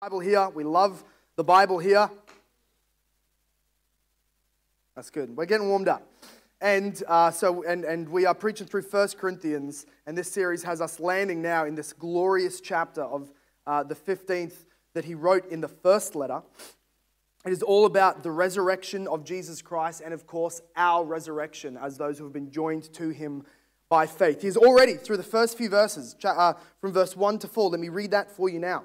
Bible here. We love the Bible here. That's good. We're getting warmed up. And uh, so, and, and we are preaching through First Corinthians, and this series has us landing now in this glorious chapter of uh, the 15th that he wrote in the first letter. It is all about the resurrection of Jesus Christ and, of course, our resurrection as those who have been joined to him by faith. He's already, through the first few verses, uh, from verse 1 to 4, let me read that for you now.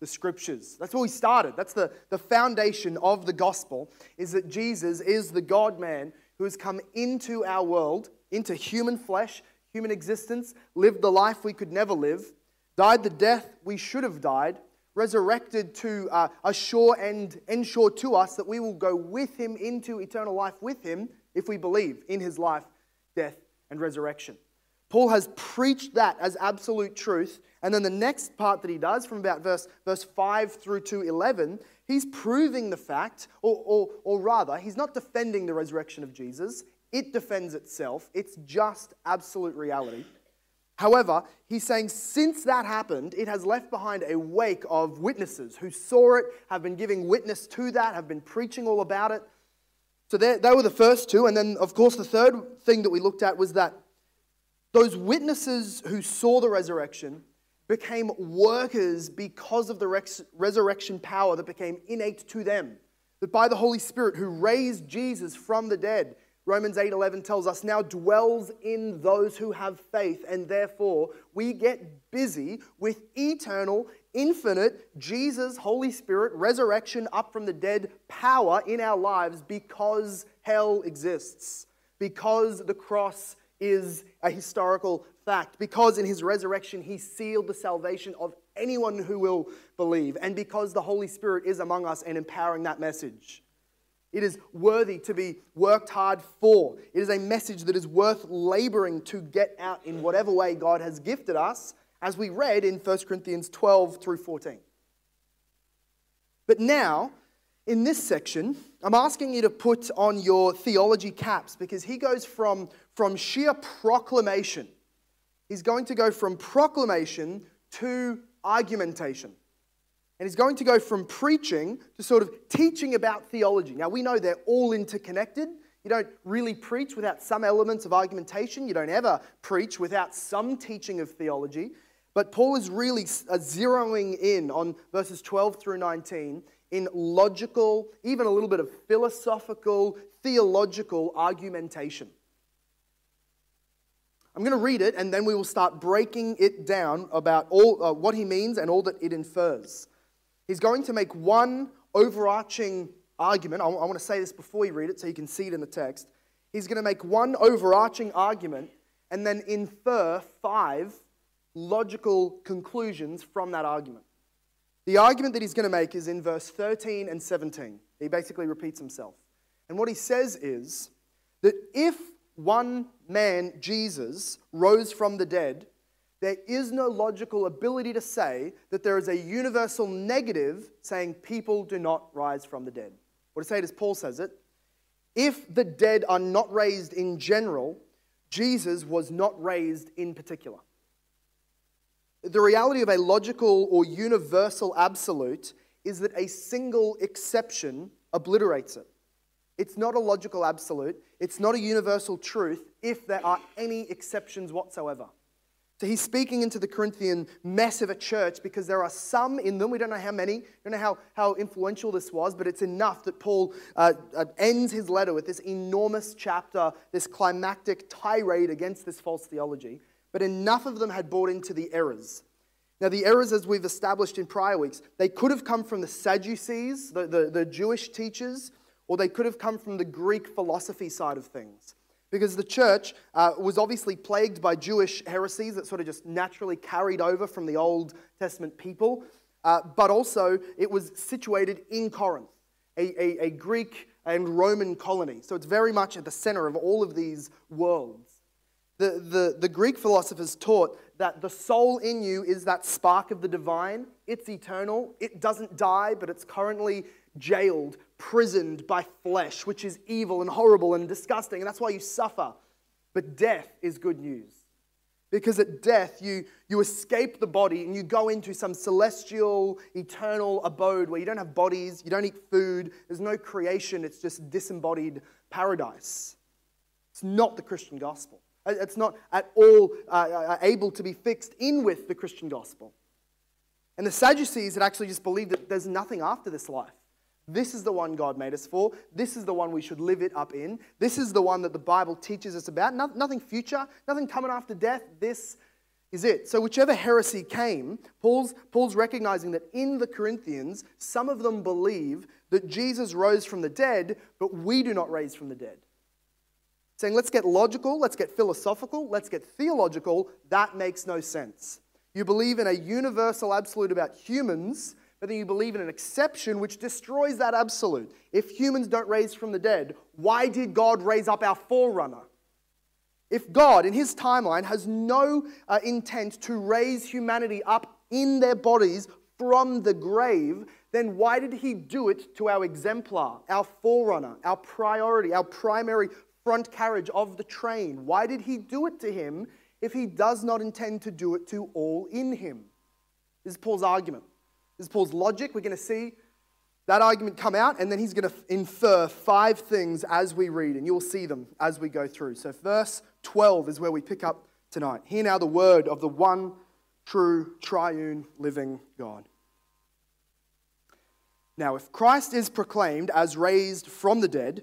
the scriptures. That's where we started. That's the, the foundation of the gospel, is that Jesus is the God man who has come into our world, into human flesh, human existence, lived the life we could never live, died the death we should have died, resurrected to uh, assure and ensure to us that we will go with him into eternal life with him if we believe in his life, death, and resurrection. Paul has preached that as absolute truth. And then the next part that he does, from about verse, verse 5 through to 11, he's proving the fact, or, or, or rather, he's not defending the resurrection of Jesus. It defends itself, it's just absolute reality. However, he's saying since that happened, it has left behind a wake of witnesses who saw it, have been giving witness to that, have been preaching all about it. So they, they were the first two. And then, of course, the third thing that we looked at was that those witnesses who saw the resurrection became workers because of the res- resurrection power that became innate to them. That by the Holy Spirit who raised Jesus from the dead, Romans 8:11 tells us now dwells in those who have faith and therefore we get busy with eternal infinite Jesus Holy Spirit resurrection up from the dead power in our lives because hell exists because the cross is a historical fact because in his resurrection he sealed the salvation of anyone who will believe and because the Holy Spirit is among us and empowering that message it is worthy to be worked hard for. It is a message that is worth laboring to get out in whatever way God has gifted us, as we read in 1 Corinthians 12 through 14. But now, in this section, I'm asking you to put on your theology caps because he goes from, from sheer proclamation. He's going to go from proclamation to argumentation. And he's going to go from preaching to sort of teaching about theology. Now, we know they're all interconnected. You don't really preach without some elements of argumentation. You don't ever preach without some teaching of theology. But Paul is really zeroing in on verses 12 through 19 in logical, even a little bit of philosophical, theological argumentation. I'm going to read it and then we will start breaking it down about all, uh, what he means and all that it infers. He's going to make one overarching argument. I, I want to say this before you read it so you can see it in the text. He's going to make one overarching argument and then infer five logical conclusions from that argument. The argument that he's going to make is in verse 13 and 17. He basically repeats himself. And what he says is that if one man, Jesus, rose from the dead, there is no logical ability to say that there is a universal negative saying people do not rise from the dead. Or to say it as Paul says it, if the dead are not raised in general, Jesus was not raised in particular. The reality of a logical or universal absolute is that a single exception obliterates it. It's not a logical absolute, it's not a universal truth if there are any exceptions whatsoever. So he's speaking into the Corinthian mess of a church because there are some in them, we don't know how many, We don't know how, how influential this was, but it's enough that Paul uh, uh, ends his letter with this enormous chapter, this climactic tirade against this false theology. But enough of them had bought into the errors. Now, the errors, as we've established in prior weeks, they could have come from the Sadducees, the, the, the Jewish teachers, or they could have come from the Greek philosophy side of things. Because the church uh, was obviously plagued by Jewish heresies that sort of just naturally carried over from the Old Testament people. uh, but also it was situated in Corinth, a, a, a Greek and Roman colony. So it's very much at the center of all of these worlds. The, the, the Greek philosophers taught that the soul in you is that spark of the divine. It's eternal. It doesn't die, but it's currently jailed, prisoned by flesh, which is evil and horrible and disgusting. And that's why you suffer. But death is good news. Because at death, you, you escape the body and you go into some celestial, eternal abode where you don't have bodies, you don't eat food, there's no creation, it's just disembodied paradise. It's not the Christian gospel. It's not at all uh, uh, able to be fixed in with the Christian gospel. And the Sadducees had actually just believed that there's nothing after this life. This is the one God made us for. This is the one we should live it up in. This is the one that the Bible teaches us about. No, nothing future, nothing coming after death. This is it. So, whichever heresy came, Paul's, Paul's recognizing that in the Corinthians, some of them believe that Jesus rose from the dead, but we do not raise from the dead saying, let's get logical, let's get philosophical, let's get theological, that makes no sense. You believe in a universal absolute about humans, but then you believe in an exception which destroys that absolute. If humans don't raise from the dead, why did God raise up our forerunner? If God, in his timeline, has no uh, intent to raise humanity up in their bodies from the grave, then why did he do it to our exemplar, our forerunner, our priority, our primary front carriage of the train. Why did he do it to him if he does not intend to do it to all in him? This is Paul's argument. This is Paul's logic. We're going to see that argument come out, and then he's going to infer five things as we read, and you'll see them as we go through. So, verse 12 is where we pick up tonight. Hear now the word of the one true, triune, living God. Now, if Christ is proclaimed as raised from the dead,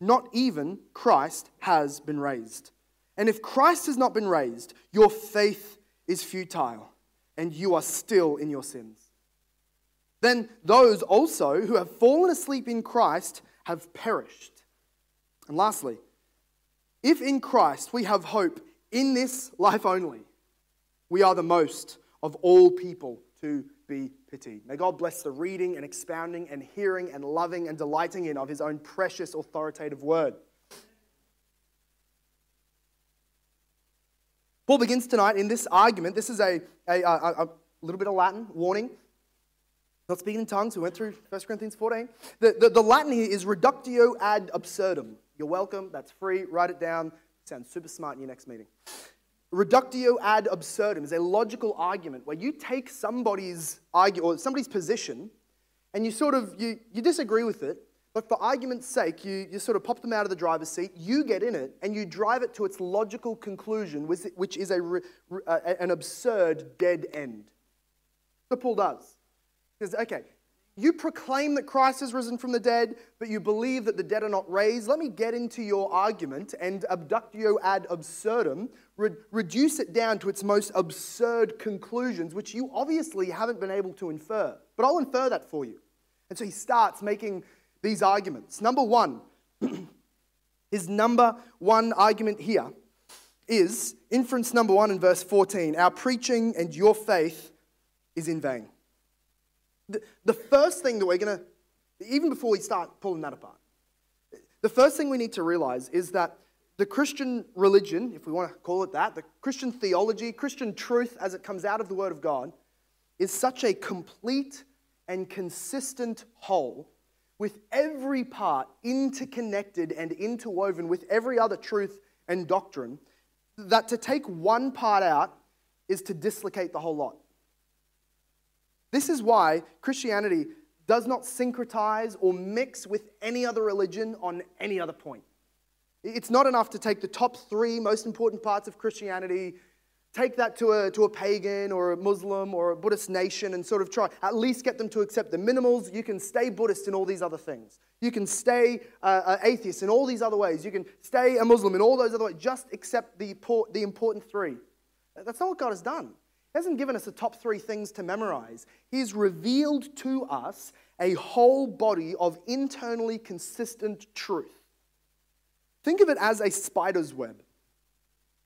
not even Christ has been raised. And if Christ has not been raised, your faith is futile and you are still in your sins. Then those also who have fallen asleep in Christ have perished. And lastly, if in Christ we have hope in this life only, we are the most of all people to be pitied. May God bless the reading and expounding and hearing and loving and delighting in of his own precious authoritative word. Paul begins tonight in this argument. This is a, a, a, a little bit of Latin warning. Not speaking in tongues. We went through 1 Corinthians 14. The, the, the Latin here is reductio ad absurdum. You're welcome. That's free. Write it down. Sounds super smart in your next meeting. Reductio ad absurdum is a logical argument where you take somebody's argue or somebody's position and you sort of you, you disagree with it, but for argument's sake, you, you sort of pop them out of the driver's seat, you get in it, and you drive it to its logical conclusion, which is a, an absurd dead end. What Paul does. He says, okay, you proclaim that Christ has risen from the dead, but you believe that the dead are not raised. Let me get into your argument and abductio ad absurdum, re- reduce it down to its most absurd conclusions, which you obviously haven't been able to infer. But I'll infer that for you. And so he starts making these arguments. Number one, his number one argument here is inference number one in verse 14 Our preaching and your faith is in vain. The, the first thing that we're going to, even before we start pulling that apart, the first thing we need to realize is that the Christian religion, if we want to call it that, the Christian theology, Christian truth as it comes out of the Word of God, is such a complete and consistent whole with every part interconnected and interwoven with every other truth and doctrine that to take one part out is to dislocate the whole lot. This is why Christianity does not syncretize or mix with any other religion on any other point. It's not enough to take the top three most important parts of Christianity, take that to a, to a pagan or a Muslim or a Buddhist nation and sort of try at least get them to accept the minimals. You can stay Buddhist in all these other things. You can stay uh, atheist in all these other ways. You can stay a Muslim in all those other ways. Just accept the, the important three. That's not what God has done. He hasn't given us the top three things to memorize. He's revealed to us a whole body of internally consistent truth. Think of it as a spider's web.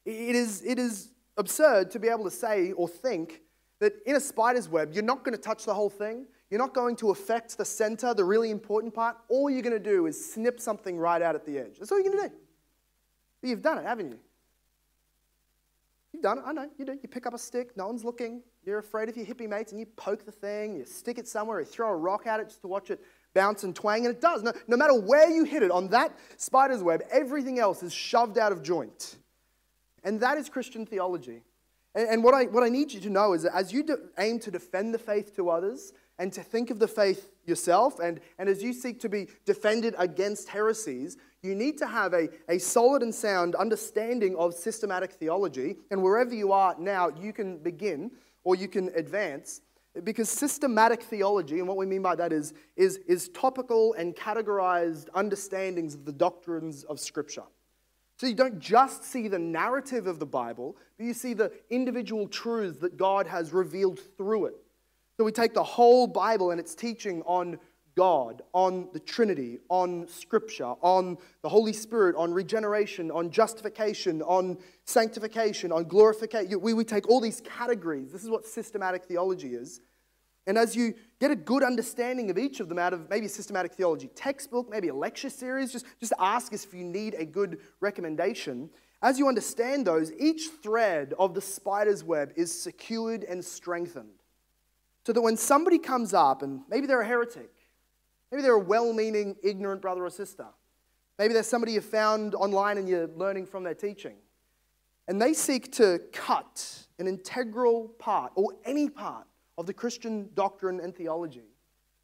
It is, it is absurd to be able to say or think that in a spider's web, you're not going to touch the whole thing. You're not going to affect the center, the really important part. All you're going to do is snip something right out at the edge. That's all you're going to do. But you've done it, haven't you? You've done it. I know. You do. You pick up a stick, no one's looking. You're afraid of your hippie mates, and you poke the thing, you stick it somewhere, you throw a rock at it just to watch it bounce and twang, and it does. No, no matter where you hit it on that spider's web, everything else is shoved out of joint. And that is Christian theology. And, and what, I, what I need you to know is that as you aim to defend the faith to others and to think of the faith yourself, and, and as you seek to be defended against heresies, you need to have a, a solid and sound understanding of systematic theology. And wherever you are now, you can begin or you can advance. Because systematic theology, and what we mean by that is, is, is topical and categorized understandings of the doctrines of Scripture. So you don't just see the narrative of the Bible, but you see the individual truths that God has revealed through it. So we take the whole Bible and its teaching on God, on the Trinity, on Scripture, on the Holy Spirit, on regeneration, on justification, on sanctification, on glorification. We, we take all these categories. This is what systematic theology is. And as you get a good understanding of each of them out of maybe a systematic theology textbook, maybe a lecture series, just, just ask us if you need a good recommendation. As you understand those, each thread of the spider's web is secured and strengthened. So that when somebody comes up, and maybe they're a heretic, maybe they're a well meaning, ignorant brother or sister, maybe there's somebody you found online and you're learning from their teaching, and they seek to cut an integral part or any part of the Christian doctrine and theology,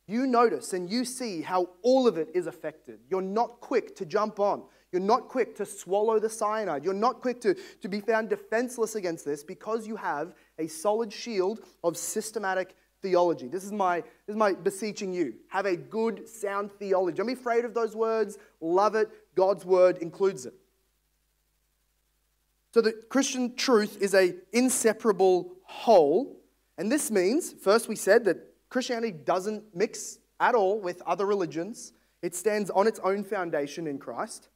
you notice and you see how all of it is affected. You're not quick to jump on. You're not quick to swallow the cyanide. You're not quick to, to be found defenseless against this because you have a solid shield of systematic theology. This is my, this is my beseeching you. Have a good, sound theology. Don't be afraid of those words. Love it. God's word includes it. So the Christian truth is a inseparable whole and this means, first, we said that Christianity doesn't mix at all with other religions, it stands on its own foundation in Christ.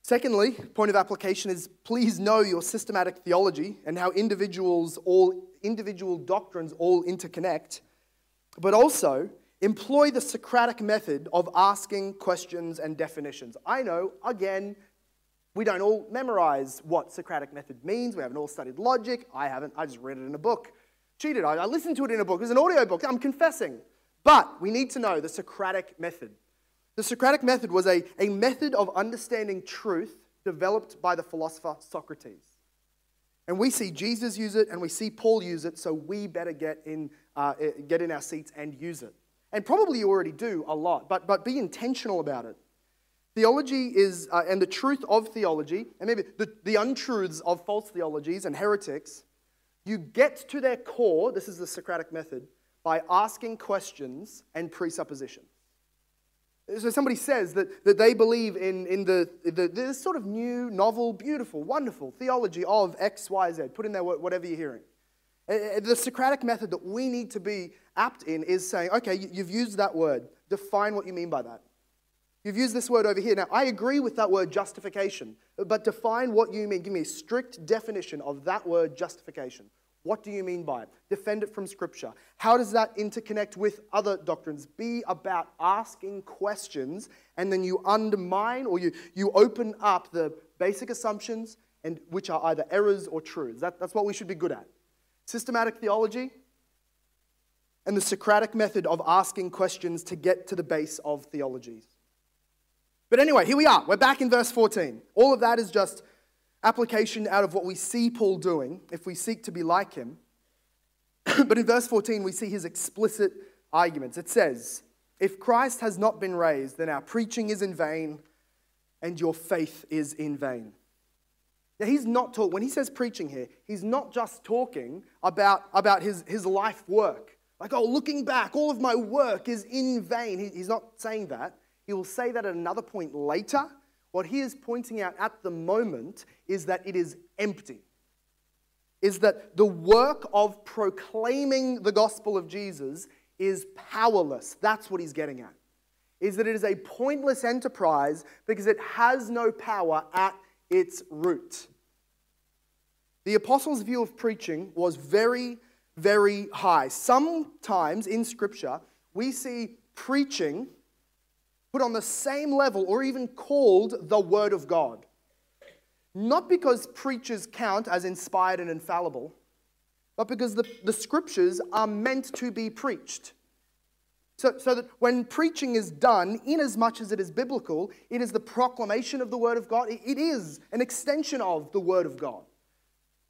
Secondly, point of application is please know your systematic theology and how individuals all individual doctrines all interconnect. But also employ the Socratic method of asking questions and definitions. I know, again, we don't all memorize what Socratic method means. We haven't all studied logic. I haven't. I just read it in a book cheated. I, listened to it in a book. It was an audio book. I'm confessing. But we need to know the Socratic method. The Socratic method was a, a method of understanding truth developed by the philosopher Socrates. And we see Jesus use it and we see Paul use it, so we better get in, uh, eh, get in our seats and use it. And probably you already do a lot, but, but be intentional about it. Theology is, uh, and the truth of theology, and maybe the, the untruths of false theologies and heretics, you get to their core, this is the Socratic method, by asking questions and presuppositions. So somebody says that, that they believe in, in the, the, this sort of new, novel, beautiful, wonderful theology of X, Y, Z. Put in there whatever you're hearing. The Socratic method that we need to be apt in is saying, okay, you've used that word. Define what you mean by that. You've used this word over here. Now, I agree with that word justification, but define what you mean. Give me a strict definition of that word justification. What do you mean by it? Defend it from Scripture. How does that interconnect with other doctrines? Be about asking questions, and then you undermine or you, you open up the basic assumptions, and which are either errors or truths. That, that's what we should be good at. Systematic theology and the Socratic method of asking questions to get to the base of theologies. But anyway, here we are. We're back in verse 14. All of that is just application out of what we see Paul doing if we seek to be like him. but in verse 14, we see his explicit arguments. It says, If Christ has not been raised, then our preaching is in vain and your faith is in vain. Now, he's not talking, when he says preaching here, he's not just talking about, about his, his life work. Like, oh, looking back, all of my work is in vain. He, he's not saying that. He will say that at another point later. What he is pointing out at the moment is that it is empty. Is that the work of proclaiming the gospel of Jesus is powerless. That's what he's getting at. Is that it is a pointless enterprise because it has no power at its root. The apostles' view of preaching was very, very high. Sometimes in Scripture, we see preaching put on the same level or even called the Word of God. Not because preachers count as inspired and infallible, but because the, the Scriptures are meant to be preached. So, so that when preaching is done, in as much as it is biblical, it is the proclamation of the Word of God. it is an extension of the Word of God.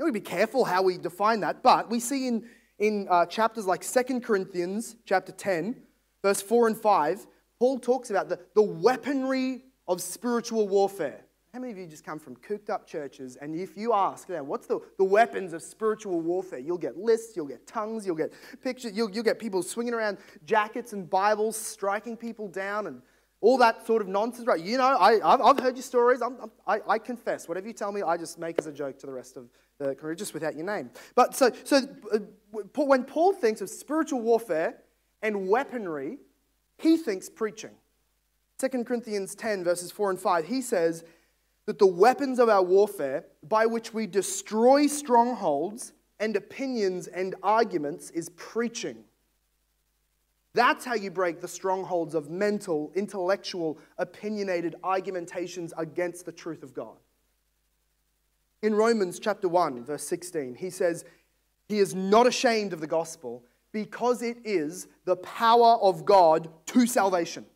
Know, we be careful how we define that, but we see in, in uh, chapters like 2 Corinthians chapter 10, verse 4 and 5, Paul talks about the, the weaponry of spiritual warfare. How many of you just come from cooked up churches and if you ask what's the, the weapons of spiritual warfare? You'll get lists, you'll get tongues, you'll get pictures, you'll, you'll get people swinging around jackets and Bibles, striking people down and all that sort of nonsense, right? You know, I, I've, I've heard your stories. I'm, I'm, I, I confess. Whatever you tell me, I just make as a joke to the rest of the career, just without your name. But so, so uh, when Paul thinks of spiritual warfare and weaponry, he thinks preaching. 2 Corinthians 10, verses 4 and 5, he says that the weapons of our warfare, by which we destroy strongholds and opinions and arguments, is preaching. That's how you break the strongholds of mental, intellectual, opinionated argumentations against the truth of God. In Romans chapter 1, verse 16, he says, He is not ashamed of the gospel because it is the power of God to salvation.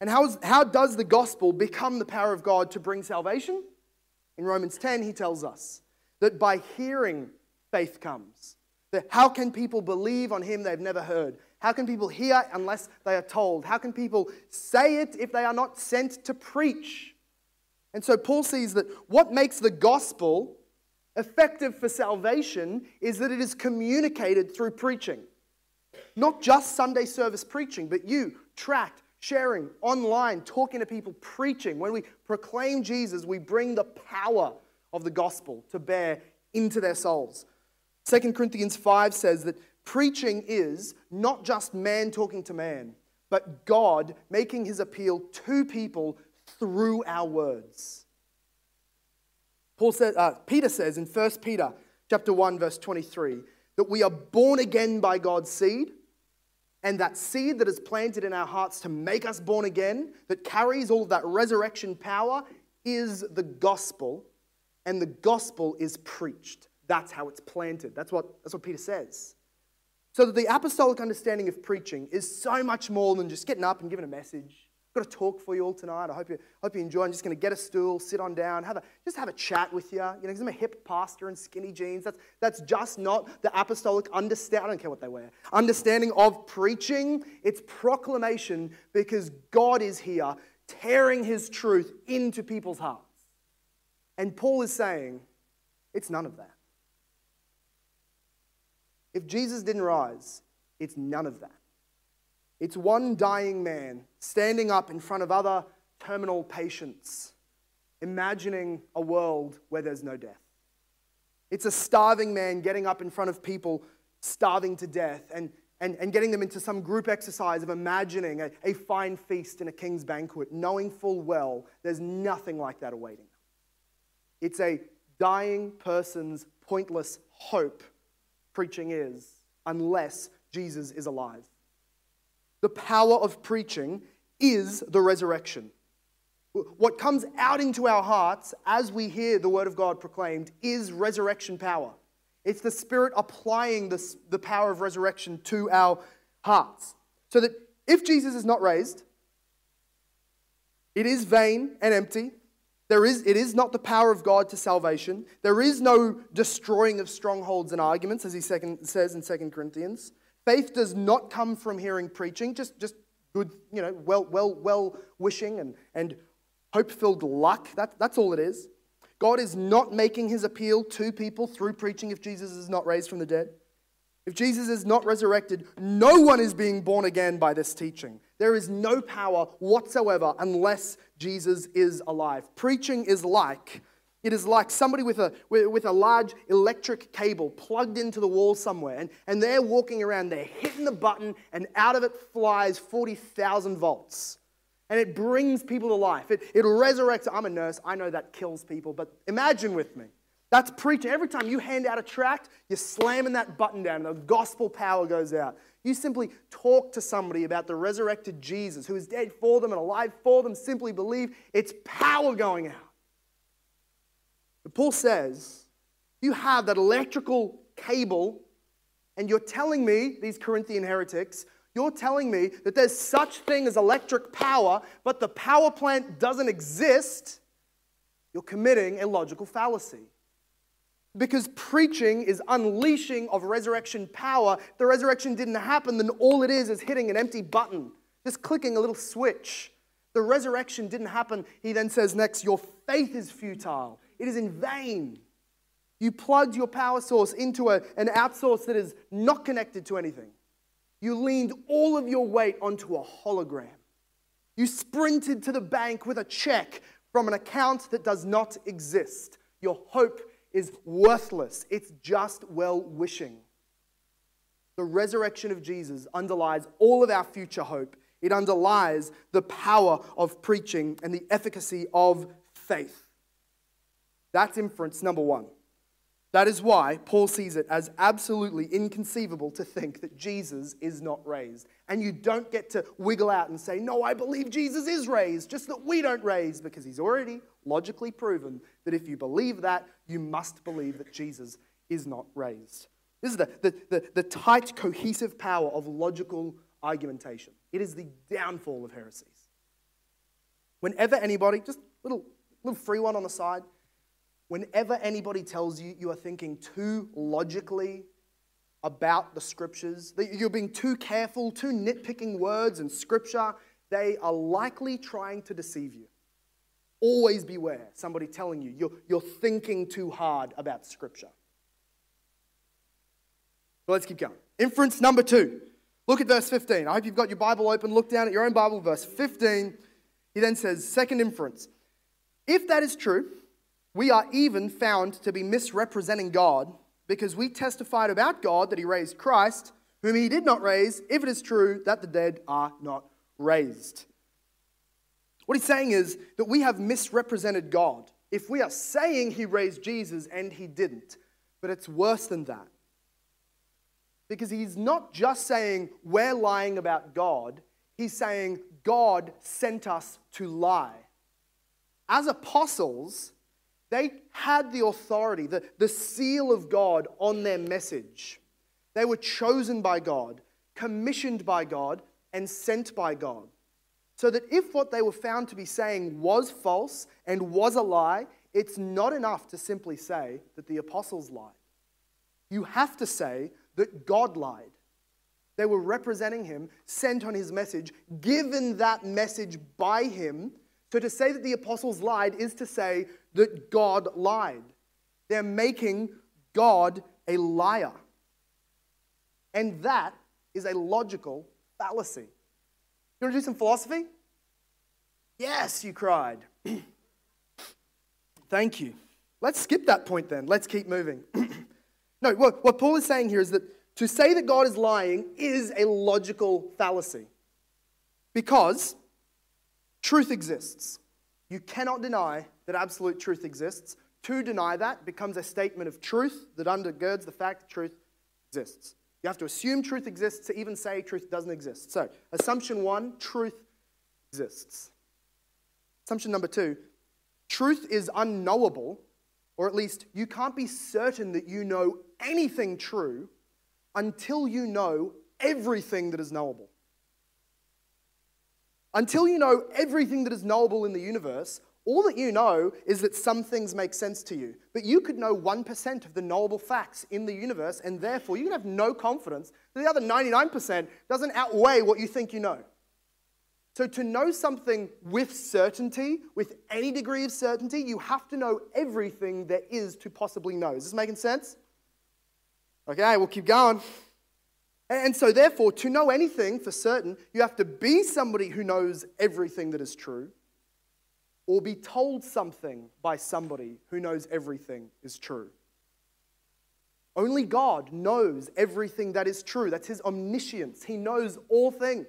And how, is, how does the gospel become the power of God to bring salvation? In Romans 10, he tells us that by hearing, faith comes. That how can people believe on him they've never heard? How can people hear unless they are told? How can people say it if they are not sent to preach? And so Paul sees that what makes the gospel effective for salvation is that it is communicated through preaching. Not just Sunday service preaching, but you, tract, sharing, online, talking to people, preaching. When we proclaim Jesus, we bring the power of the gospel to bear into their souls. 2 Corinthians 5 says that preaching is not just man talking to man, but God making his appeal to people through our words. Paul says, uh, Peter says in 1 Peter chapter 1, verse 23, that we are born again by God's seed, and that seed that is planted in our hearts to make us born again, that carries all of that resurrection power, is the gospel, and the gospel is preached. That's how it's planted. That's what, that's what Peter says. So that the apostolic understanding of preaching is so much more than just getting up and giving a message got a talk for you all tonight. I hope you, hope you enjoy. I'm just going to get a stool, sit on down, have a, just have a chat with you. You know, because I'm a hip pastor in skinny jeans. That's, that's just not the apostolic understanding. I don't care what they wear. Understanding of preaching. It's proclamation because God is here tearing his truth into people's hearts. And Paul is saying, it's none of that. If Jesus didn't rise, it's none of that. It's one dying man standing up in front of other terminal patients, imagining a world where there's no death. It's a starving man getting up in front of people starving to death and, and, and getting them into some group exercise of imagining a, a fine feast in a king's banquet, knowing full well there's nothing like that awaiting them. It's a dying person's pointless hope, preaching is, unless Jesus is alive the power of preaching is the resurrection. What comes out into our hearts as we hear the word of God proclaimed is resurrection power. It's the Spirit applying this, the power of resurrection to our hearts. So that if Jesus is not raised, it is vain and empty. There is, it is not the power of God to salvation. There is no destroying of strongholds and arguments, as he second, says in 2 Corinthians. Faith does not come from hearing preaching, just, just good, you know, well, well, well wishing and, and hope filled luck. That, that's all it is. God is not making his appeal to people through preaching if Jesus is not raised from the dead. If Jesus is not resurrected, no one is being born again by this teaching. There is no power whatsoever unless Jesus is alive. Preaching is like it is like somebody with a, with a large electric cable plugged into the wall somewhere, and, and they're walking around, they're hitting the button, and out of it flies 40,000 volts. And it brings people to life. It, it resurrects. I'm a nurse, I know that kills people, but imagine with me. That's preaching. Every time you hand out a tract, you're slamming that button down, and the gospel power goes out. You simply talk to somebody about the resurrected Jesus who is dead for them and alive for them. Simply believe it's power going out. Paul says, you have that electrical cable, and you're telling me, these Corinthian heretics, you're telling me that there's such thing as electric power, but the power plant doesn't exist. You're committing a logical fallacy. Because preaching is unleashing of resurrection power. If the resurrection didn't happen, then all it is is hitting an empty button, just clicking a little switch. The resurrection didn't happen. He then says next, Your faith is futile. It is in vain. You plugged your power source into a, an outsource that is not connected to anything. You leaned all of your weight onto a hologram. You sprinted to the bank with a check from an account that does not exist. Your hope is worthless, it's just well wishing. The resurrection of Jesus underlies all of our future hope. It underlies the power of preaching and the efficacy of faith. That's inference number one. That is why Paul sees it as absolutely inconceivable to think that Jesus is not raised. And you don't get to wiggle out and say, No, I believe Jesus is raised, just that we don't raise, because he's already logically proven that if you believe that, you must believe that Jesus is not raised. This is the, the, the, the tight, cohesive power of logical argumentation. It is the downfall of heresies. Whenever anybody, just little, little free one on the side, Whenever anybody tells you you are thinking too logically about the scriptures, that you're being too careful, too nitpicking words and scripture, they are likely trying to deceive you. Always beware somebody telling you you're, you're thinking too hard about scripture. But let's keep going. Inference number two. Look at verse 15. I hope you've got your Bible open. Look down at your own Bible, verse 15. He then says, second inference. If that is true, we are even found to be misrepresenting God because we testified about God that he raised Christ, whom he did not raise, if it is true that the dead are not raised. What he's saying is that we have misrepresented God. If we are saying he raised Jesus and he didn't, but it's worse than that. Because he's not just saying we're lying about God, he's saying God sent us to lie. As apostles, they had the authority, the, the seal of God on their message. They were chosen by God, commissioned by God, and sent by God. So that if what they were found to be saying was false and was a lie, it's not enough to simply say that the apostles lied. You have to say that God lied. They were representing him, sent on his message, given that message by him. So to say that the apostles lied is to say that God lied. They're making God a liar. And that is a logical fallacy. You want to do some philosophy? Yes, you cried. Thank you. Let's skip that point then. Let's keep moving. no, what, what Paul is saying here is that to say that God is lying is a logical fallacy because truth exists. You cannot deny that absolute truth exists. To deny that becomes a statement of truth that undergirds the fact that truth exists. You have to assume truth exists to even say truth doesn't exist. So, assumption one truth exists. Assumption number two truth is unknowable, or at least you can't be certain that you know anything true until you know everything that is knowable. Until you know everything that is knowable in the universe, all that you know is that some things make sense to you. But you could know 1% of the knowable facts in the universe, and therefore you can have no confidence that the other 99% doesn't outweigh what you think you know. So, to know something with certainty, with any degree of certainty, you have to know everything there is to possibly know. Is this making sense? Okay, we'll keep going. And so, therefore, to know anything for certain, you have to be somebody who knows everything that is true, or be told something by somebody who knows everything is true. Only God knows everything that is true. That's His omniscience. He knows all things.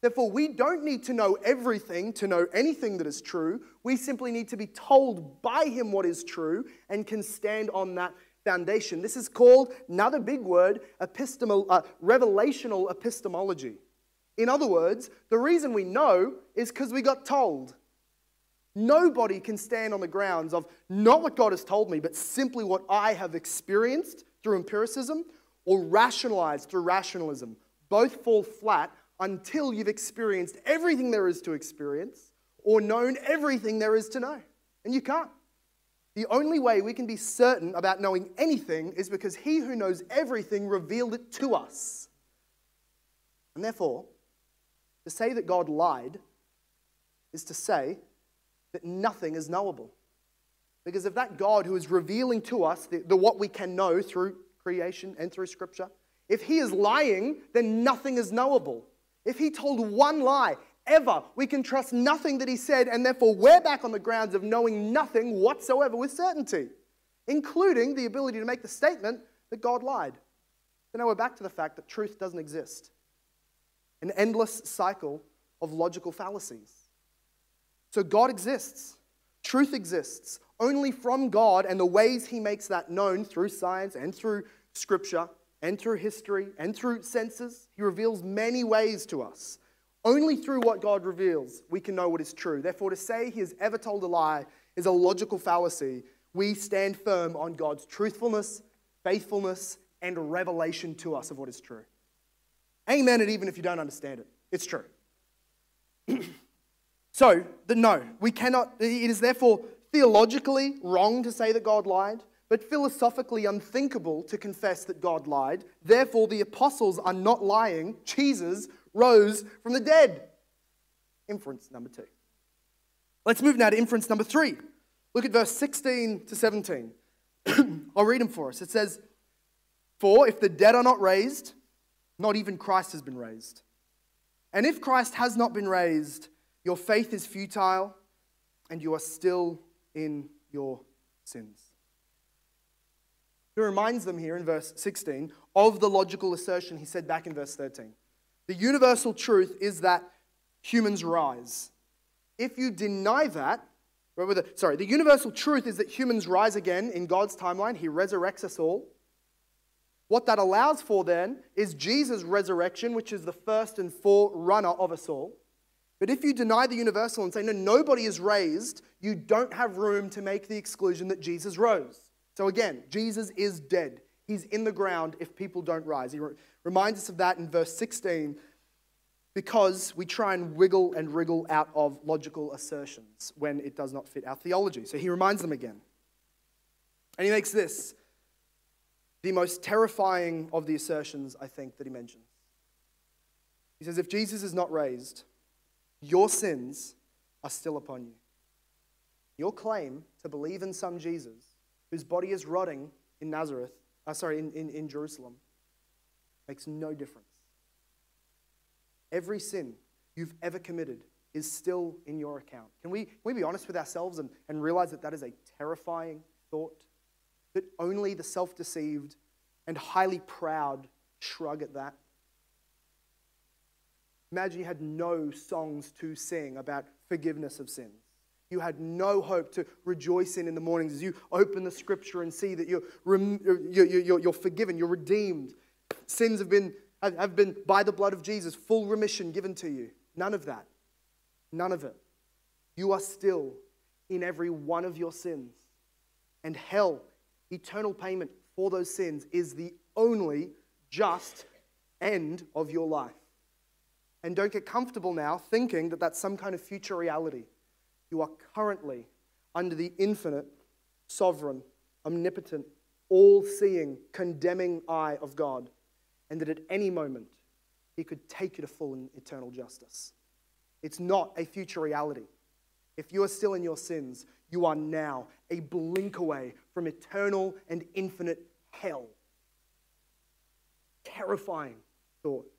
Therefore, we don't need to know everything to know anything that is true. We simply need to be told by Him what is true and can stand on that foundation. This is called, another big word, epistemal, uh, revelational epistemology. In other words, the reason we know is because we got told. Nobody can stand on the grounds of not what God has told me, but simply what I have experienced through empiricism or rationalized through rationalism. Both fall flat until you've experienced everything there is to experience or known everything there is to know. And you can't. The only way we can be certain about knowing anything is because he who knows everything revealed it to us. And therefore, to say that God lied is to say that nothing is knowable. Because if that God who is revealing to us the, the, what we can know through creation and through Scripture, if he is lying, then nothing is knowable. If he told one lie ever, we can trust nothing that he said, and therefore we're back on the grounds of knowing nothing whatsoever with certainty, including the ability to make the statement that God lied. So now we're back to the fact that truth doesn't exist. An endless cycle of logical fallacies. So God exists, truth exists only from God and the ways he makes that known through science and through scripture and through history and through senses. He reveals many ways to us. Only through what God reveals we can know what is true. Therefore, to say he has ever told a lie is a logical fallacy. We stand firm on God's truthfulness, faithfulness, and revelation to us of what is true. Amen it even if you don't understand it. It's true. so, the no, we cannot, it is therefore theologically wrong to say that God lied but philosophically unthinkable to confess that God lied. Therefore, the apostles are not lying. Jesus rose from the dead. Inference number two. Let's move now to inference number three. Look at verse 16 to 17. I'll read them for us. It says, For if the dead are not raised, not even Christ has been raised. And if Christ has not been raised, your faith is futile and you are still in your sins. He reminds them here in verse 16 of the logical assertion he said back in verse 13. The universal truth is that humans rise. If you deny that, sorry, the universal truth is that humans rise again in God's timeline. He resurrects us all. What that allows for then is Jesus' resurrection, which is the first and forerunner of us all. But if you deny the universal and say, no, nobody is raised, you don't have room to make the exclusion that Jesus rose. So again, Jesus is dead. He's in the ground if people don't rise. He re- reminds us of that in verse 16 because we try and wiggle and wriggle out of logical assertions when it does not fit our theology. So he reminds them again. And he makes this the most terrifying of the assertions, I think, that he mentions. He says, If Jesus is not raised, your sins are still upon you. Your claim to believe in some Jesus whose body is rotting in Nazareth, uh, sorry, in, in, in Jerusalem, makes no difference. Every sin you've ever committed is still in your account. Can we, can we be honest with ourselves and, and realize that that is a terrifying thought? That only the self deceived and highly proud shrug at that? Imagine you had no songs to sing about forgiveness of sins. You had no hope to rejoice in in the mornings as you open the scripture and see that you're, you're, you're, you're forgiven, you're redeemed. Sins have been, have been, by the blood of Jesus, full remission given to you. None of that. None of it. You are still in every one of your sins. And hell, eternal payment for those sins, is the only just end of your life. And don't get comfortable now thinking that that's some kind of future reality. You are currently under the infinite, sovereign, omnipotent, all seeing, condemning eye of God, and that at any moment he could take you to full and eternal justice. It's not a future reality. If you are still in your sins, you are now a blink away from eternal and infinite hell. Terrifying thought.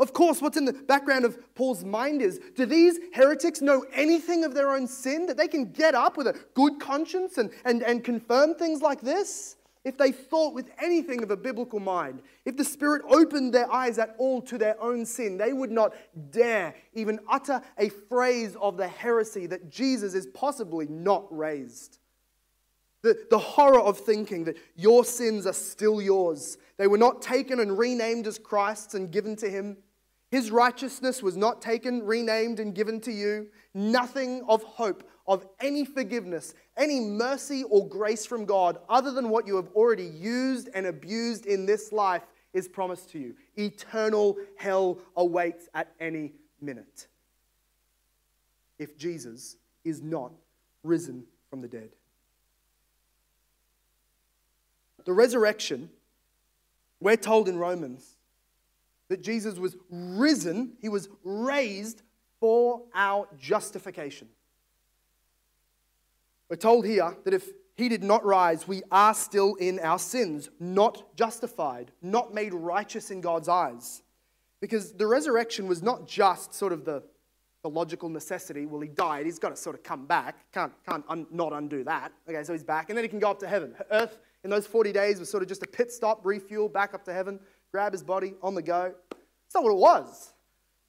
Of course, what's in the background of Paul's mind is do these heretics know anything of their own sin that they can get up with a good conscience and, and, and confirm things like this? If they thought with anything of a biblical mind, if the Spirit opened their eyes at all to their own sin, they would not dare even utter a phrase of the heresy that Jesus is possibly not raised. The, the horror of thinking that your sins are still yours. They were not taken and renamed as Christ's and given to Him. His righteousness was not taken, renamed, and given to you. Nothing of hope, of any forgiveness, any mercy or grace from God, other than what you have already used and abused in this life, is promised to you. Eternal hell awaits at any minute. If Jesus is not risen from the dead. The resurrection, we're told in Romans, that Jesus was risen, he was raised for our justification. We're told here that if he did not rise, we are still in our sins, not justified, not made righteous in God's eyes. Because the resurrection was not just sort of the, the logical necessity. Well, he died, he's got to sort of come back. Can't, can't un, not undo that. Okay, so he's back, and then he can go up to heaven. Earth in those 40 days was sort of just a pit stop, refuel, back up to heaven grab his body, on the go. That's not what it was.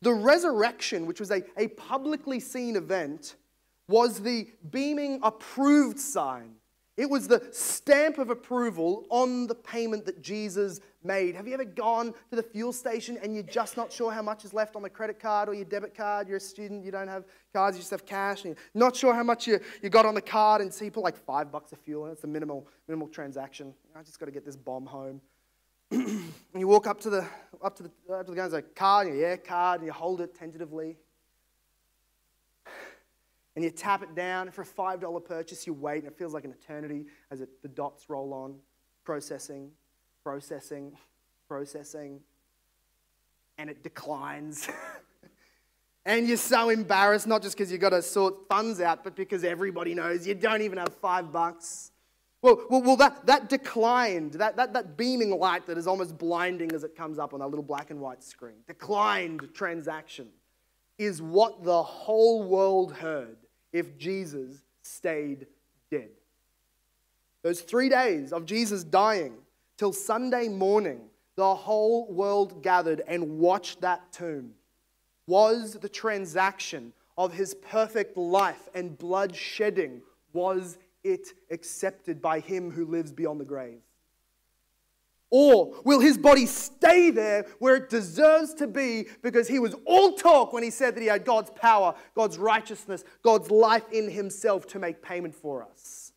The resurrection, which was a, a publicly seen event, was the beaming approved sign. It was the stamp of approval on the payment that Jesus made. Have you ever gone to the fuel station and you're just not sure how much is left on the credit card or your debit card? You're a student, you don't have cards, you just have cash, and you're not sure how much you, you got on the card, and so you put like five bucks of fuel, and it's the minimal, minimal transaction. I just got to get this bomb home. And you walk up to the up to the up to the and say, card, and you, yeah, card, and you hold it tentatively. And you tap it down, for a $5 purchase, you wait, and it feels like an eternity as it, the dots roll on, processing, processing, processing, and it declines. and you're so embarrassed, not just because you've got to sort funds out, but because everybody knows you don't even have five bucks. Well, well, well that, that declined, that, that, that beaming light that is almost blinding as it comes up on that little black and white screen, declined transaction is what the whole world heard if Jesus stayed dead. Those three days of Jesus dying till Sunday morning, the whole world gathered and watched that tomb was the transaction of his perfect life and blood shedding was it accepted by him who lives beyond the grave? Or will his body stay there where it deserves to be because he was all talk when he said that he had God's power, God's righteousness, God's life in himself to make payment for us?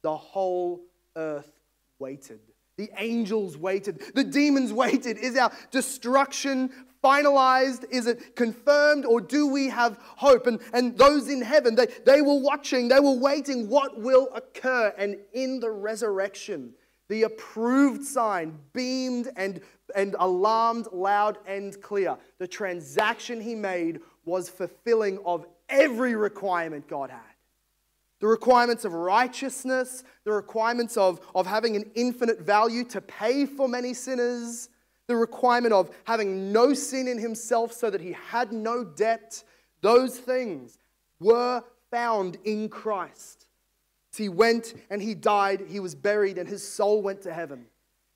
The whole earth waited. The angels waited. The demons waited. Is our destruction finalized? Is it confirmed? Or do we have hope? And, and those in heaven, they, they were watching, they were waiting what will occur. And in the resurrection, the approved sign beamed and, and alarmed loud and clear. The transaction he made was fulfilling of every requirement God had the requirements of righteousness, the requirements of, of having an infinite value to pay for many sinners, the requirement of having no sin in himself so that he had no debt, those things were found in Christ. he went and he died, he was buried, and his soul went to heaven.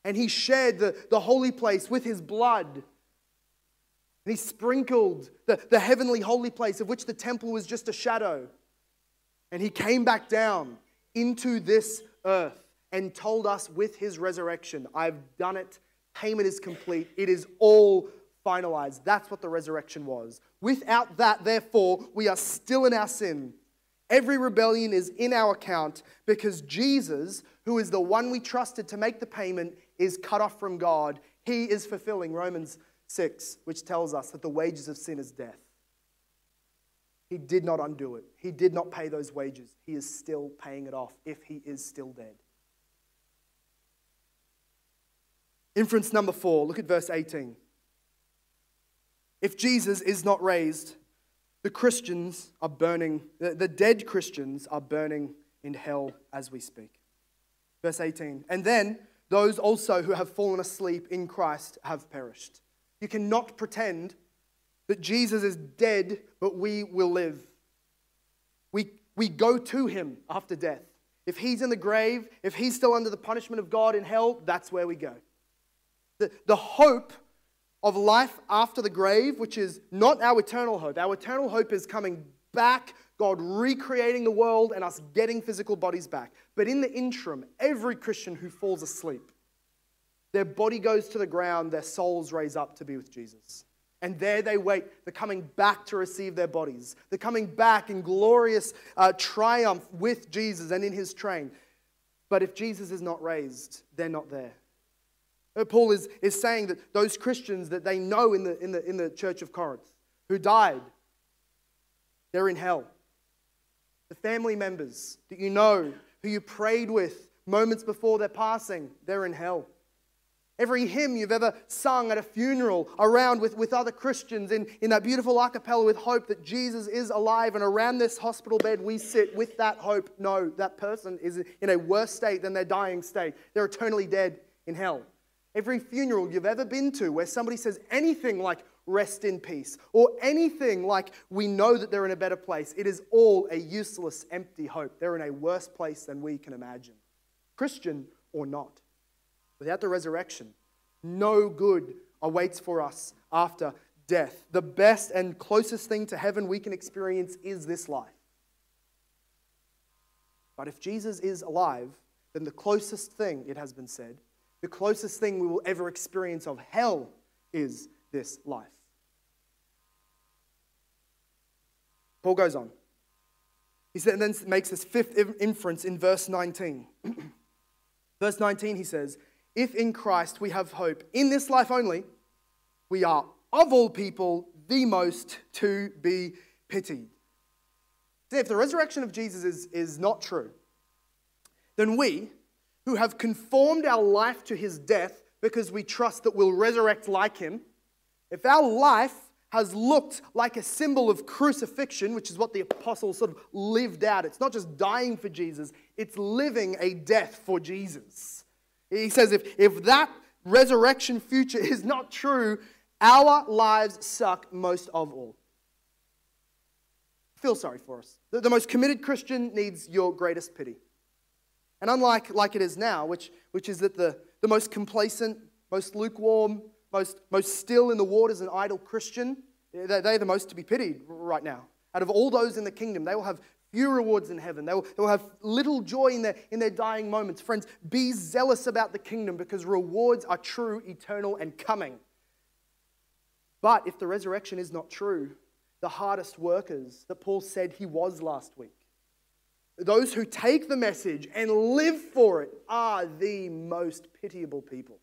And he shared the, the holy place with his blood. And he sprinkled the, the heavenly holy place, of which the temple was just a shadow. And he came back down into this earth and told us with his resurrection, I've done it Payment is complete. It is all finalized. That's what the resurrection was. Without that, therefore, we are still in our sin. Every rebellion is in our account because Jesus, who is the one we trusted to make the payment, is cut off from God. He is fulfilling Romans 6, which tells us that the wages of sin is death. He did not undo it, He did not pay those wages. He is still paying it off if He is still dead. Inference number four, look at verse 18. If Jesus is not raised, the Christians are burning, the, dead Christians are burning in hell as we speak. Verse 18. And then those also who have fallen asleep in Christ have perished. You cannot pretend that Jesus is dead, but we will live. We, we go to him after death. If he's in the grave, if he's still under the punishment of God in hell, that's where we go. The, the hope of life after the grave, which is not our eternal hope. Our eternal hope is coming back, God recreating the world and us getting physical bodies back. But in the interim, every Christian who falls asleep, their body goes to the ground, their souls raise up to be with Jesus. And there they wait. They're coming back to receive their bodies. They're coming back in glorious uh, triumph with Jesus and in his train. But if Jesus is not raised, they're not there. Uh, Paul is, is saying that those Christians that they know in the, in, the, in the church of Corinth who died, they're in hell. The family members that you know, who you prayed with moments before their passing, they're in hell. Every hymn you've ever sung at a funeral around with, with other Christians in, in that beautiful a cappella with hope that Jesus is alive, and around this hospital bed we sit with that hope. No, that person is in a worse state than their dying state. They're eternally dead in hell. Every funeral you've ever been to where somebody says anything like, rest in peace, or anything like, we know that they're in a better place, it is all a useless, empty hope. They're in a worse place than we can imagine, Christian or not. Without the resurrection, no good awaits for us after death. The best and closest thing to heaven we can experience is this life. But if Jesus is alive, then the closest thing, it has been said, the closest thing we will ever experience of hell is this life. Paul goes on. He then makes this fifth inference in verse 19. verse 19, he says, if in Christ we have hope in this life only, we are of all people the most to be pitied. See, if the resurrection of Jesus is, is not true, then we, who have conformed our life to his death because we trust that we'll resurrect like him, if our life has looked like a symbol of crucifixion, which is what the apostles sort of lived out, it's not just dying for Jesus, it's living a death for Jesus. He says if, if that resurrection future is not true, our lives suck most of all. Feel sorry for us. The, the most committed Christian needs your greatest pity. And unlike like it is now, which, which is that the, the most complacent, most lukewarm, most, most still in the waters and idle Christian, they're, they're the most to be pitied right now. Out of all those in the kingdom, they will have few rewards in heaven. They will, they will have little joy in their, in their dying moments. Friends, be zealous about the kingdom because rewards are true, eternal, and coming. But if the resurrection is not true, the hardest workers that Paul said he was last week, those who take the message and live for it, are the most pitiable people.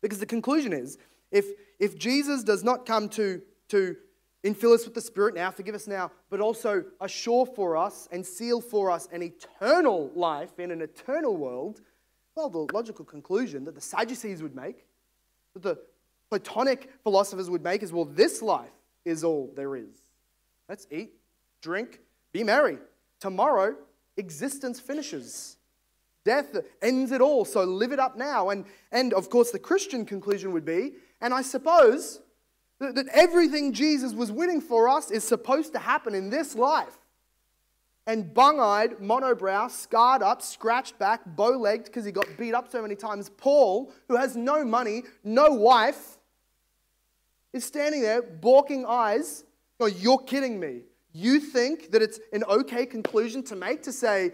Because the conclusion is if, if Jesus does not come to, to Infill us with the Spirit now, forgive us now, but also assure for us and seal for us an eternal life in an eternal world. Well, the logical conclusion that the Sadducees would make, that the Platonic philosophers would make, is well, this life is all there is. Let's eat, drink, be merry. Tomorrow, existence finishes. Death ends it all, so live it up now. And, and of course, the Christian conclusion would be, and I suppose that, that everything Jesus was winning for us is supposed to happen in this life. And bung eyed, monobrow, scarred up, scratched back, bow legged because he got beat up so many times, Paul, who has no money, no wife, is standing there, balking eyes. Oh, you're kidding me. You think that it's an okay conclusion to make to say,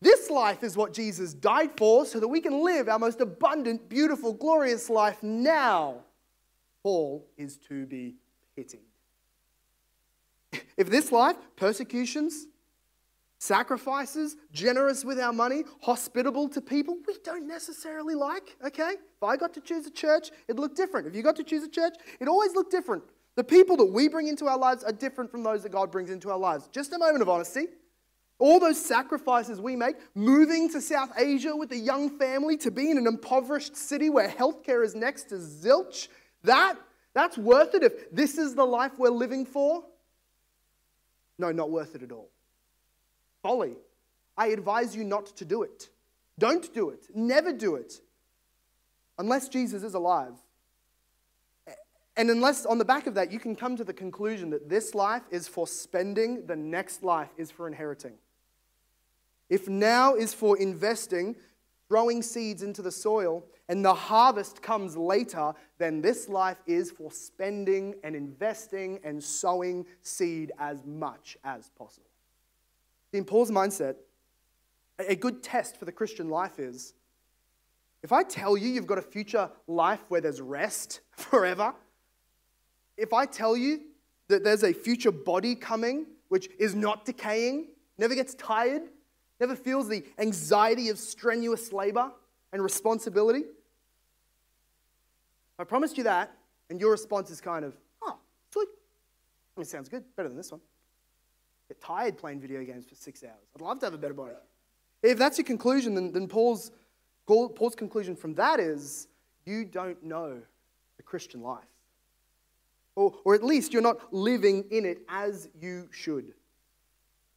this life is what Jesus died for so that we can live our most abundant, beautiful, glorious life now. Paul is to be pitied. If this life, persecutions, sacrifices, generous with our money, hospitable to people we don't necessarily like, okay? If I got to choose a church, it'd look different. If you got to choose a church, it always looked different. The people that we bring into our lives are different from those that God brings into our lives. Just a moment of honesty. All those sacrifices we make, moving to South Asia with a young family to be in an impoverished city where healthcare is next to zilch, that, That's worth it if this is the life we're living for? No, not worth it at all. Folly. I advise you not to do it. Don't do it. Never do it. Unless Jesus is alive. And unless, on the back of that, you can come to the conclusion that this life is for spending, the next life is for inheriting. If now is for investing, throwing seeds into the soil, and the harvest comes later, then this life is for spending and investing and sowing seed as much as possible. In Paul's mindset, a good test for the Christian life is if I tell you you've got a future life where there's rest forever, if I tell you that there's a future body coming which is not decaying, never gets tired, never feels the anxiety of strenuous labor and responsibility, I promised you that, and your response is kind of, oh, sweet. I mean, sounds good, better than this one. Get tired playing video games for six hours. I'd love to have a better body. If that's your conclusion, then, then Paul's, Paul's conclusion from that is you don't know the Christian life. Or, or at least you're not living in it as you should.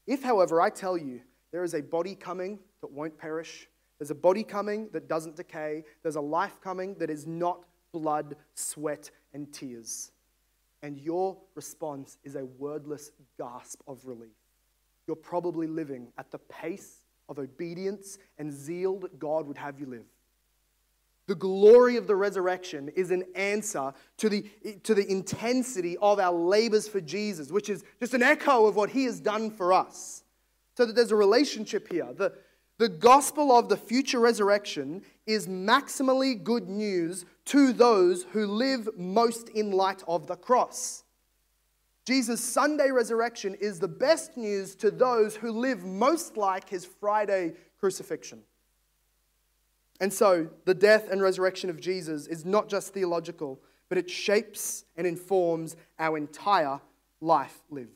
If, however, I tell you there is a body coming that won't perish, there's a body coming that doesn't decay, there's a life coming that is not blood, sweat, and tears, and your response is a wordless gasp of relief, you're probably living at the pace of obedience and zeal that God would have you live. The glory of the resurrection is an answer to the, to the intensity of our labors for Jesus, which is just an echo of what he has done for us. So that there's a relationship here. The, the gospel of the future resurrection is maximally good news to those who live most in light of the cross. Jesus' Sunday resurrection is the best news to those who live most like his Friday crucifixion. And so, the death and resurrection of Jesus is not just theological, but it shapes and informs our entire life lived.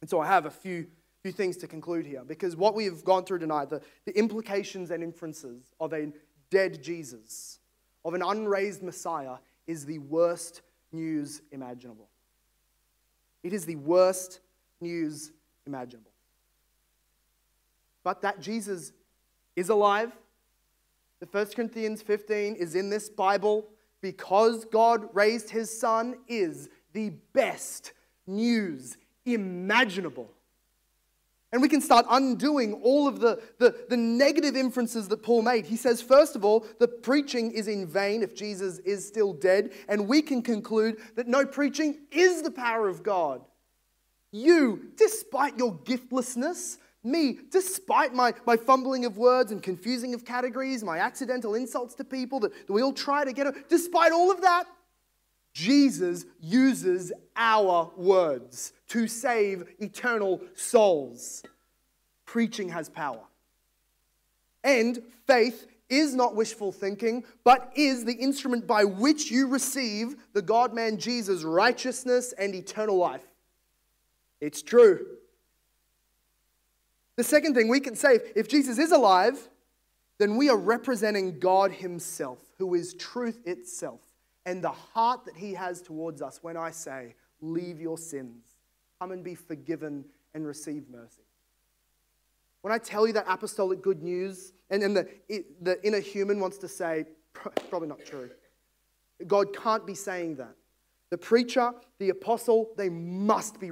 And so, I have a few, few things to conclude here because what we have gone through tonight, the, the implications and inferences of a dead Jesus, of an unraised Messiah, is the worst news imaginable. It is the worst news imaginable. But that Jesus is alive the 1 Corinthians 15 is in this Bible because God raised his son is the best news imaginable. And we can start undoing all of the, the, the, negative inferences that Paul made. He says, first of all, the preaching is in vain if Jesus is still dead. And we can conclude that no preaching is the power of God. You, despite your giftlessness, me, despite my, my fumbling of words and confusing of categories, my accidental insults to people that, that we all try to get, despite all of that, Jesus uses our words to save eternal souls. Preaching has power. And faith is not wishful thinking, but is the instrument by which you receive the God man Jesus' righteousness and eternal life. It's true. The second thing we can say if Jesus is alive, then we are representing God Himself, who is truth itself, and the heart that He has towards us when I say, Leave your sins, come and be forgiven and receive mercy. When I tell you that apostolic good news, and, the inner human wants to say, probably not true. God can't be saying that. The preacher, the apostle, they must be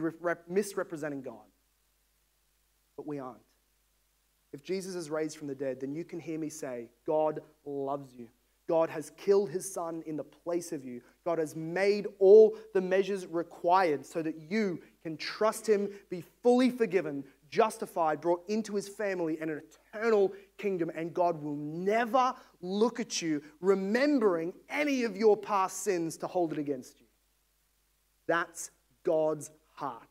misrepresenting God but we aren't. If Jesus is raised from the dead, then you can hear me say, God loves you. God has killed his son in the place of you. God has made all the measures required so that you can trust him, be fully forgiven, justified, brought into his family and an eternal kingdom. And God will never look at you remembering any of your past sins to hold it against you. That's God's heart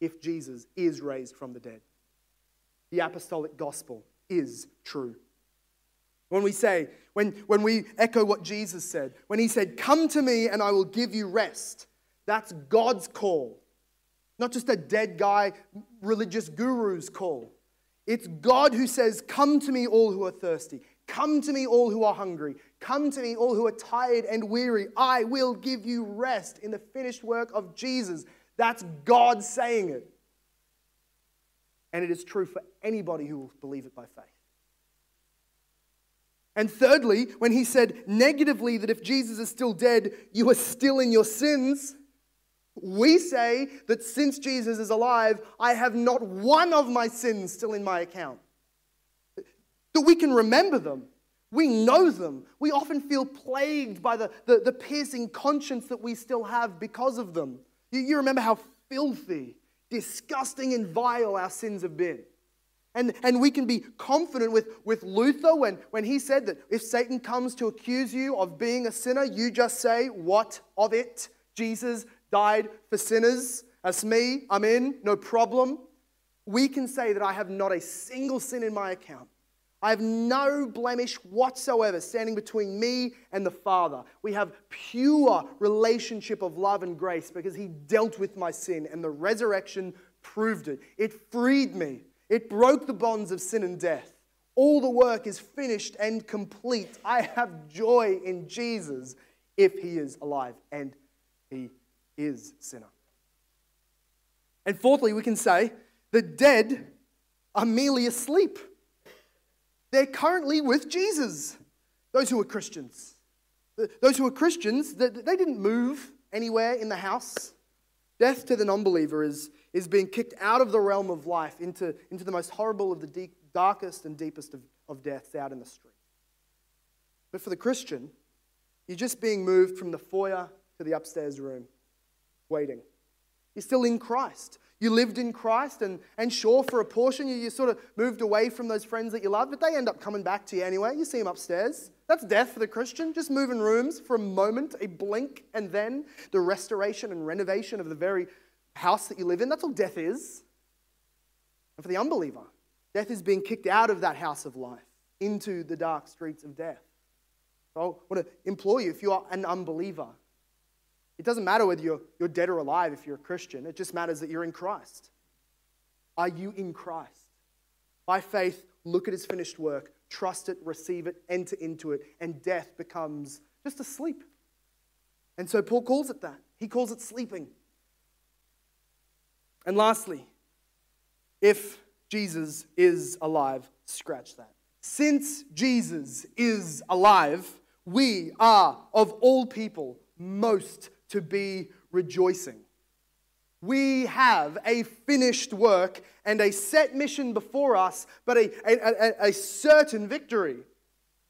if Jesus is raised from the dead the apostolic gospel is true. When we say, when, when we echo what Jesus said, when he said, Come to me and I will give you rest, that's God's call. Not just a dead guy, religious guru's call. It's God who says, Come to me, all who are thirsty. Come to me, all who are hungry. Come to me, all who are tired and weary. I will give you rest in the finished work of Jesus. That's God saying it. And it is true for anybody who will believe it by faith. And thirdly, when he said negatively that if Jesus is still dead, you are still in your sins, we say that since Jesus is alive, I have not one of my sins still in my account. That we can remember them. We know them. We often feel plagued by the, the, the piercing conscience that we still have because of them. You, you remember how filthy, disgusting, and vile our sins have been. And, and we can be confident with, with Luther when, when he said that if Satan comes to accuse you of being a sinner, you just say, What of it? Jesus died for sinners. That's me. I'm in. No problem. We can say that I have not a single sin in my account. I have no blemish whatsoever standing between me and the Father. We have pure relationship of love and grace because He dealt with my sin and the resurrection proved it. It freed me, it broke the bonds of sin and death. All the work is finished and complete. I have joy in Jesus if He is alive and He is sinner. And fourthly, we can say the dead are merely asleep. They're currently with Jesus, those who are Christians. Those who are Christians, they didn't move anywhere in the house. Death to the non believer is, is being kicked out of the realm of life into, into the most horrible of the deep, darkest and deepest of, of deaths out in the street. But for the Christian, you're just being moved from the foyer to the upstairs room, waiting. You're still in Christ. You lived in Christ, and, and sure, for a portion, you, you sort of moved away from those friends that you loved, but they end up coming back to you anyway. You see them upstairs. That's death for the Christian, just moving rooms for a moment, a blink, and then the restoration and renovation of the very house that you live in. That's all death is. And for the unbeliever, death is being kicked out of that house of life into the dark streets of death. So I want to implore you if you are an unbeliever, it doesn't matter whether you're, you're dead or alive if you're a Christian, it just matters that you're in Christ. Are you in Christ? By faith, look at his finished work, trust it, receive it, enter into it, and death becomes just a sleep. And so Paul calls it that. He calls it sleeping. And lastly, if Jesus is alive, scratch that. Since Jesus is alive, we are, of all people, most to be rejoicing. We have a finished work and a set mission before us, but a, a, a, certain victory.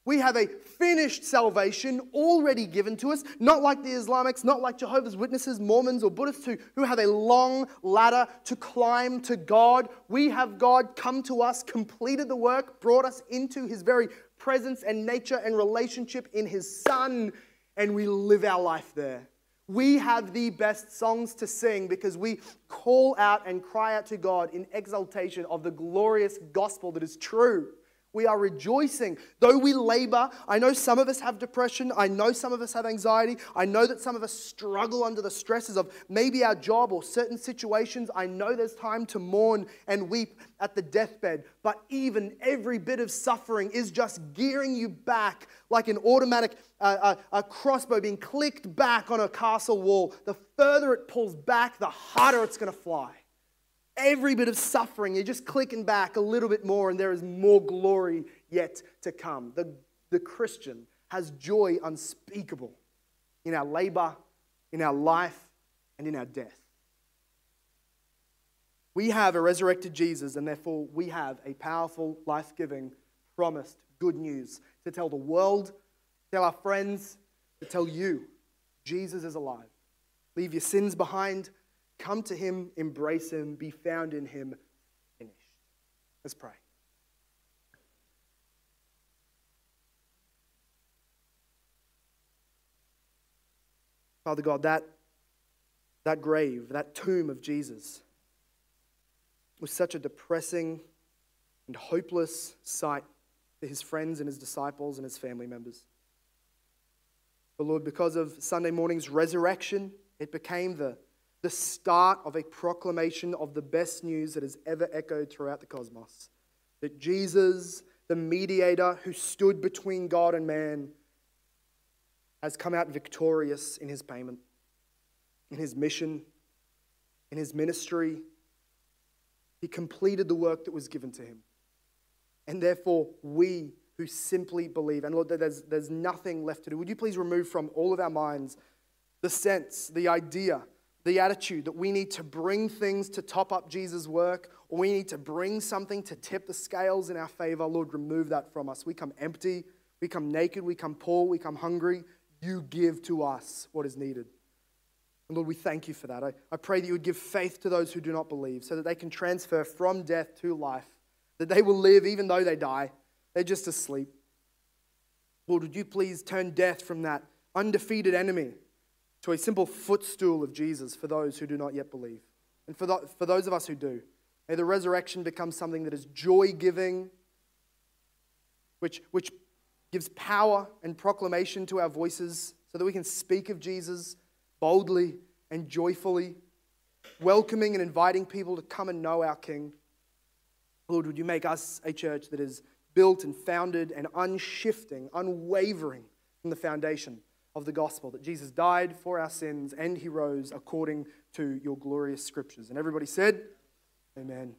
We have a finished salvation already given to us, not like the Islamics, not like Jehovah's Witnesses, Mormons, or Buddhists who, who have a long ladder to climb to God. We have God come to us, completed the work, brought us into his very presence and nature and relationship in his Son, and we live our life there we have the best songs to sing because we call out and cry out to God in exaltation of the glorious gospel that is true. We are rejoicing. Though we labor, I know some of us have depression. I know some of us have anxiety. I know that some of us struggle under the stresses of maybe our job or certain situations. I know there's time to mourn and weep at the deathbed. But even every bit of suffering is just gearing you back like an automatic uh, uh, a crossbow being clicked back on a castle wall. The further it pulls back, the harder it's going to fly every bit of suffering, you're just clicking back a little bit more, and there is more glory yet to come. The, the Christian has joy unspeakable in our labor, in our life, and in our death. We have a resurrected Jesus, and therefore we have a powerful, life giving, promised good news to tell the world, tell our friends, to tell you Jesus is alive. Leave your sins behind Come to him, embrace him, be found in him, finished. Let's pray. Father God, that, that grave, that tomb of Jesus was such a depressing and hopeless sight for his friends and his disciples and his family members. But Lord, because of Sunday morning's resurrection, it became the the start of a proclamation of the best news that has ever echoed throughout the cosmos that Jesus, the mediator who stood between God and man, has come out victorious in his payment, in his mission, in his ministry. He completed the work that was given to him. And therefore, we who simply believe, and Lord, there's, there's nothing left to do. Would you please remove from all of our minds the sense, the idea, the attitude that we need to bring things to top up Jesus' work, or we need to bring something to tip the scales in our favor? Lord, remove that from us. We come empty, we come naked, we come poor, we come hungry. You give to us what is needed. And Lord, we thank you for that. I, I pray that you would give faith to those who do not believe so that they can transfer from death to life, that they will live even though they die. They're just asleep. Lord, would you please turn death from that undefeated enemy to a simple footstool of Jesus for those who do not yet believe? And for, the, for those of us who do, may the resurrection become something that is joy giving, which, which gives power and proclamation to our voices so that we can speak of Jesus boldly and joyfully, welcoming and inviting people to come and know our King. Lord, would you make us a church that is built and founded and unshifting, unwavering from the foundation of the gospel that Jesus died for our sins and he rose according to your glorious scriptures. And everybody said, Amen.